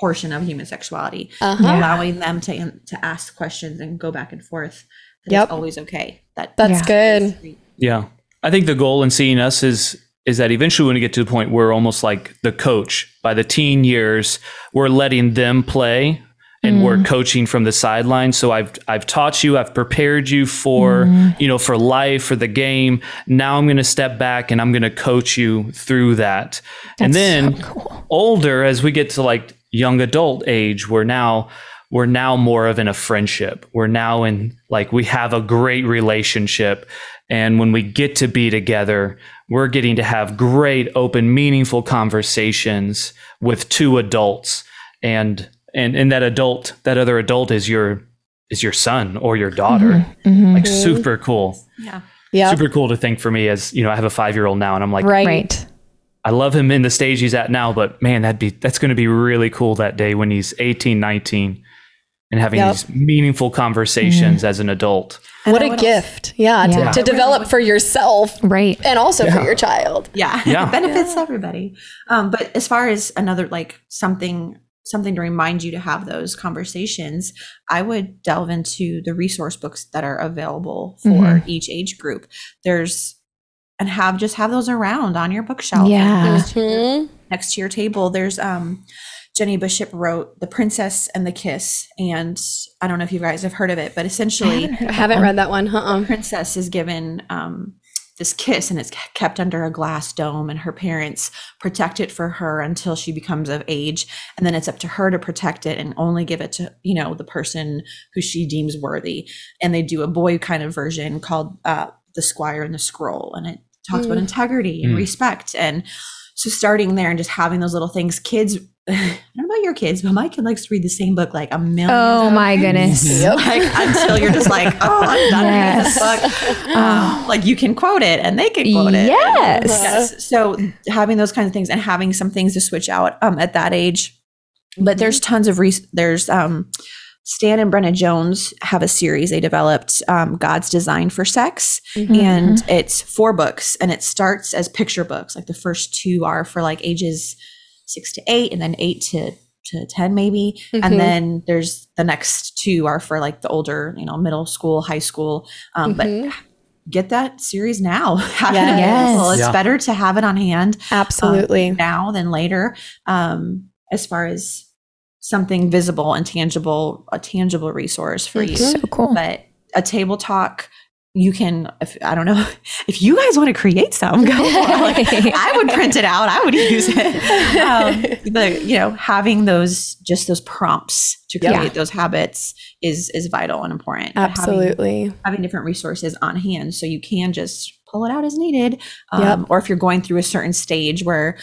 portion of human sexuality Uh-huh. allowing them to to ask questions and go back and forth that Yep. it's always okay that That's good. Yeah. I think the goal in seeing us is is that eventually when we get to the point where almost like the coach by the teen years, we're letting them play and we're mm. coaching from the sidelines. So I've I've taught you, I've prepared you for, mm. you know, for life, for the game. Now I'm gonna step back and I'm gonna coach you through that. and then older as we get to like young adult age, we're now we're now more of in a friendship. We're now in like we have a great relationship. And when we get to be together, we're getting to have great, open, meaningful conversations with two adults. And and and that adult, that other adult is your is your son or your daughter. Mm-hmm. Mm-hmm. Like super cool. yeah Yeah. Super cool to think for me as, you know, I have a five year old now and I'm like, Right. Right. I love him in the stage he's at now, but man, that'd be that's going to be really cool that day when he's 18, 19 and having Yep. these meaningful conversations as an adult. And What a would gift. Yeah. Yeah. To, to develop for yourself Right. and also for your child. yeah, Yeah. it benefits everybody um but as far as another like something something to remind you to have those conversations i would delve into the resource books that are available for Mhm. each age group there's and have just have those around on your bookshelf Yeah. Mm-hmm. next to your table there's um Jennie Bishop wrote the princess and the kiss and i don't know if you guys have heard of it but essentially I haven't read that one. Uh-uh. princess is given um, this kiss and it's kept under a glass dome and her parents protect it for her until she becomes of age and then it's up to her to protect it and only give it to you know the person who she deems worthy and they do a boy kind of version called uh, the squire and the scroll and it talks about integrity and Mm. respect and so starting there and just having those little things kids I don't know about your kids, but my kid likes to read the same book like a million. million Oh my goodness. Yep. like until you're just like, oh, I'm done Yes. reading this book. Um, like you can quote it and they can quote it. Yes. Yes. So having those kinds of things and having some things to switch out um, at that age. But there's tons of res- there's um, Stan and Brenna Jones have a series they developed, um, God's Design for Sex, and it's four books, and it starts as picture books. Like the first two are for like ages six to eight, and then eight to to ten maybe, Mhm. and then there's the next two are for like the older, you know, middle school, high school. Um, Mhm. But get that series now. Have it Yes. available. It's Yeah. better to have it on hand um, Absolutely. now than later. Um, as far as something visible and tangible, a tangible resource for you. So cool. But a table talk, you can. If I don't know, if you guys want to create some, go. for it. Like, I would print it out. I would use it. Um, the you know having those just those prompts to create Yeah. those habits is is vital and important. But having- Absolutely. having different resources on hand so you can just pull it out as needed. Um, Yep. Or if you're going through a certain stage where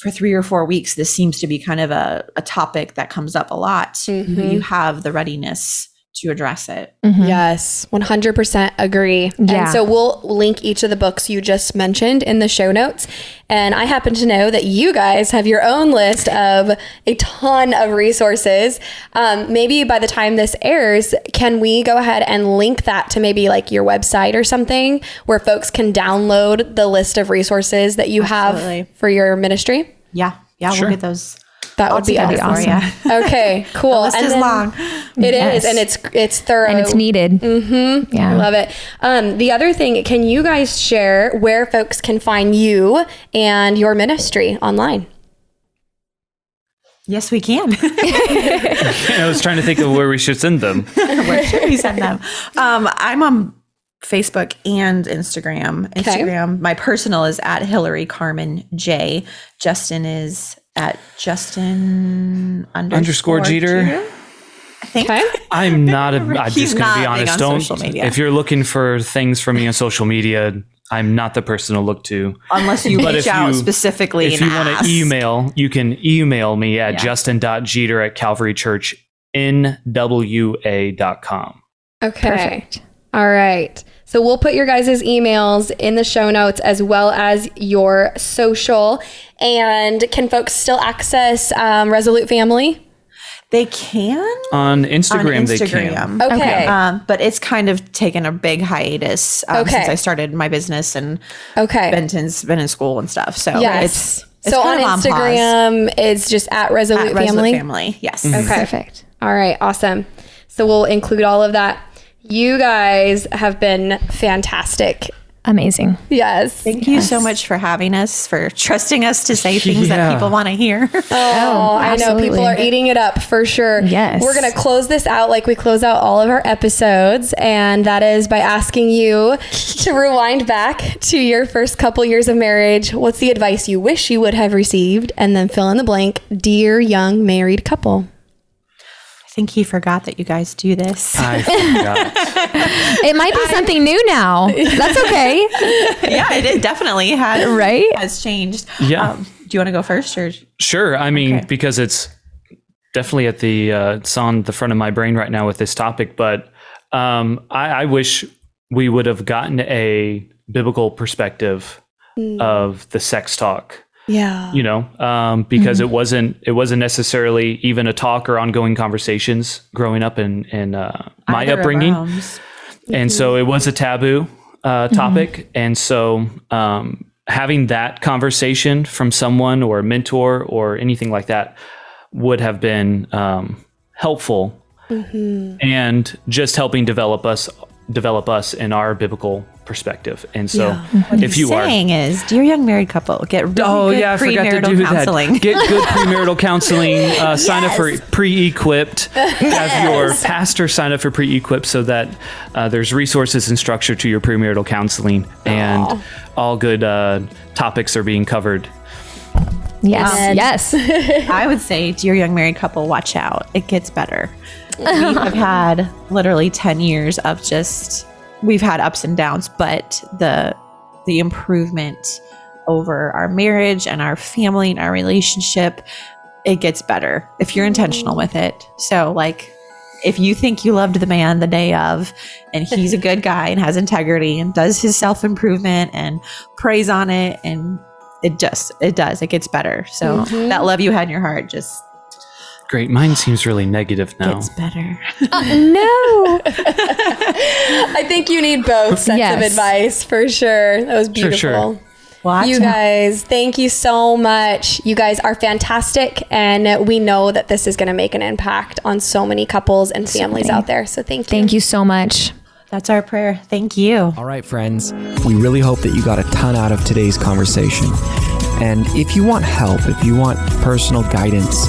for three or four weeks, this seems to be kind of a, a topic that comes up a lot, Mhm. you have the readiness to address it. Mhm. Yes, 100% agree. Yeah. And so we'll link each of the books you just mentioned in the show notes. And I happen to know that you guys have your own list of a ton of resources. Um, maybe by the time this airs, can we go ahead and link that to maybe like your website or something where folks can download the list of resources that you Absolutely. have for your ministry? Yeah. Yeah. Sure. We'll get those. That all would be together awesome. for. Okay, cool. List And is then- long. It is, Yes. and it's it's thorough And it's needed. Mm-hmm. Yeah. I love it. Um, the other thing, can you guys share where folks can find you and your ministry online? Yes, we can. I was trying to think of where we should send them. Where should we send them? Um, I'm on Facebook and Instagram. Instagram, my personal is at Hillary Carmen J. Justin is at Justin underscore, Underscore Jeter. I think. Okay. I'm not a. I'm He's just going to be honest. on Don't. media. If you're looking for things from me on social media, I'm not the person to look to. Unless you But reach out you- specifically If and you want to email, you can email me at Yeah. justin.jeter at Calvary Church nwa.com. Okay. Perfect. All right. So we'll put your guys' emails in the show notes as well as your social. And can folks still access um, Resolute Family? They can On on Instagram, they can. Instagram. Okay. Um, but it's kind of taken a big hiatus um, Okay. since I started my business and Okay. Benton's been in school and stuff. So Yes. it's, it's so on kind. Instagram, it's just at Resolute At Resolute Family. Family. Yes. Okay. Perfect. All right, awesome. So we'll include all of that. You guys have been fantastic. Amazing. Yes. Thank you so much for having us, for trusting us to say things Yeah. that people want to hear. Oh, I know people are eating it up for sure. Yes. We're going to close this out like we close out all of our episodes. And that is by asking you to rewind back to your first couple years of marriage. What's the advice you wish you would have received? And then fill in the blank, dear young married couple. I think he forgot that you guys do this. I forgot. It might be something new now. That's okay. yeah, it is definitely has Right? has changed. Yeah. Um, do you want to go first or? Sure. I mean, Okay. because it's definitely at the uh, it's on the front of my brain right now with this topic. But um, I, I wish we would have gotten a biblical perspective of the sex talk. Yeah. You know, um, because it wasn't it wasn't necessarily even a talk or ongoing conversations growing up in in uh, my either upbringing. and so it was a taboo uh, topic. And so um, having that conversation from someone or a mentor or anything like that would have been um, helpful. And just helping develop us develop us in our biblical perspective and so if you are saying is, dear young married couple, get really Oh good yeah, I forgot to do counseling. that. Get good premarital counseling. Uh, Sign up for pre-equipped. Have your pastor sign up for pre-equipped so that uh, there's resources and structure to your premarital counseling, and all good uh, topics are being covered. Yes. yes. I would say, dear young married couple, watch out. It gets better. We have had literally 10 years of just we've had ups and downs, but the the improvement over our marriage and our family and our relationship, it gets better if you're intentional with it. So like if you think you loved the man the day of and he's a good guy and has integrity and does his self-improvement and prays on it and it just it does it gets better so mm-hmm. that love you had in your heart just Great. Mine seems really negative now. gets better uh, no. I think you need both sets of advice for sure. That was Sure, beautiful. sure. Watch You out. guys, thank you so much. You guys are fantastic, and we know that this is going to make an impact on so many couples and families out there. So thank you. Thank you so much. that's our prayer thank you All right, friends, we really hope that you got a ton out of today's conversation. And if you want help, if you want personal guidance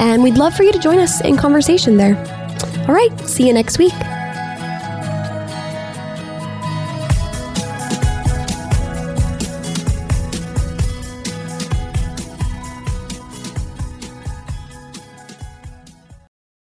and we'd love for you to join us in conversation there. All right, see you next week.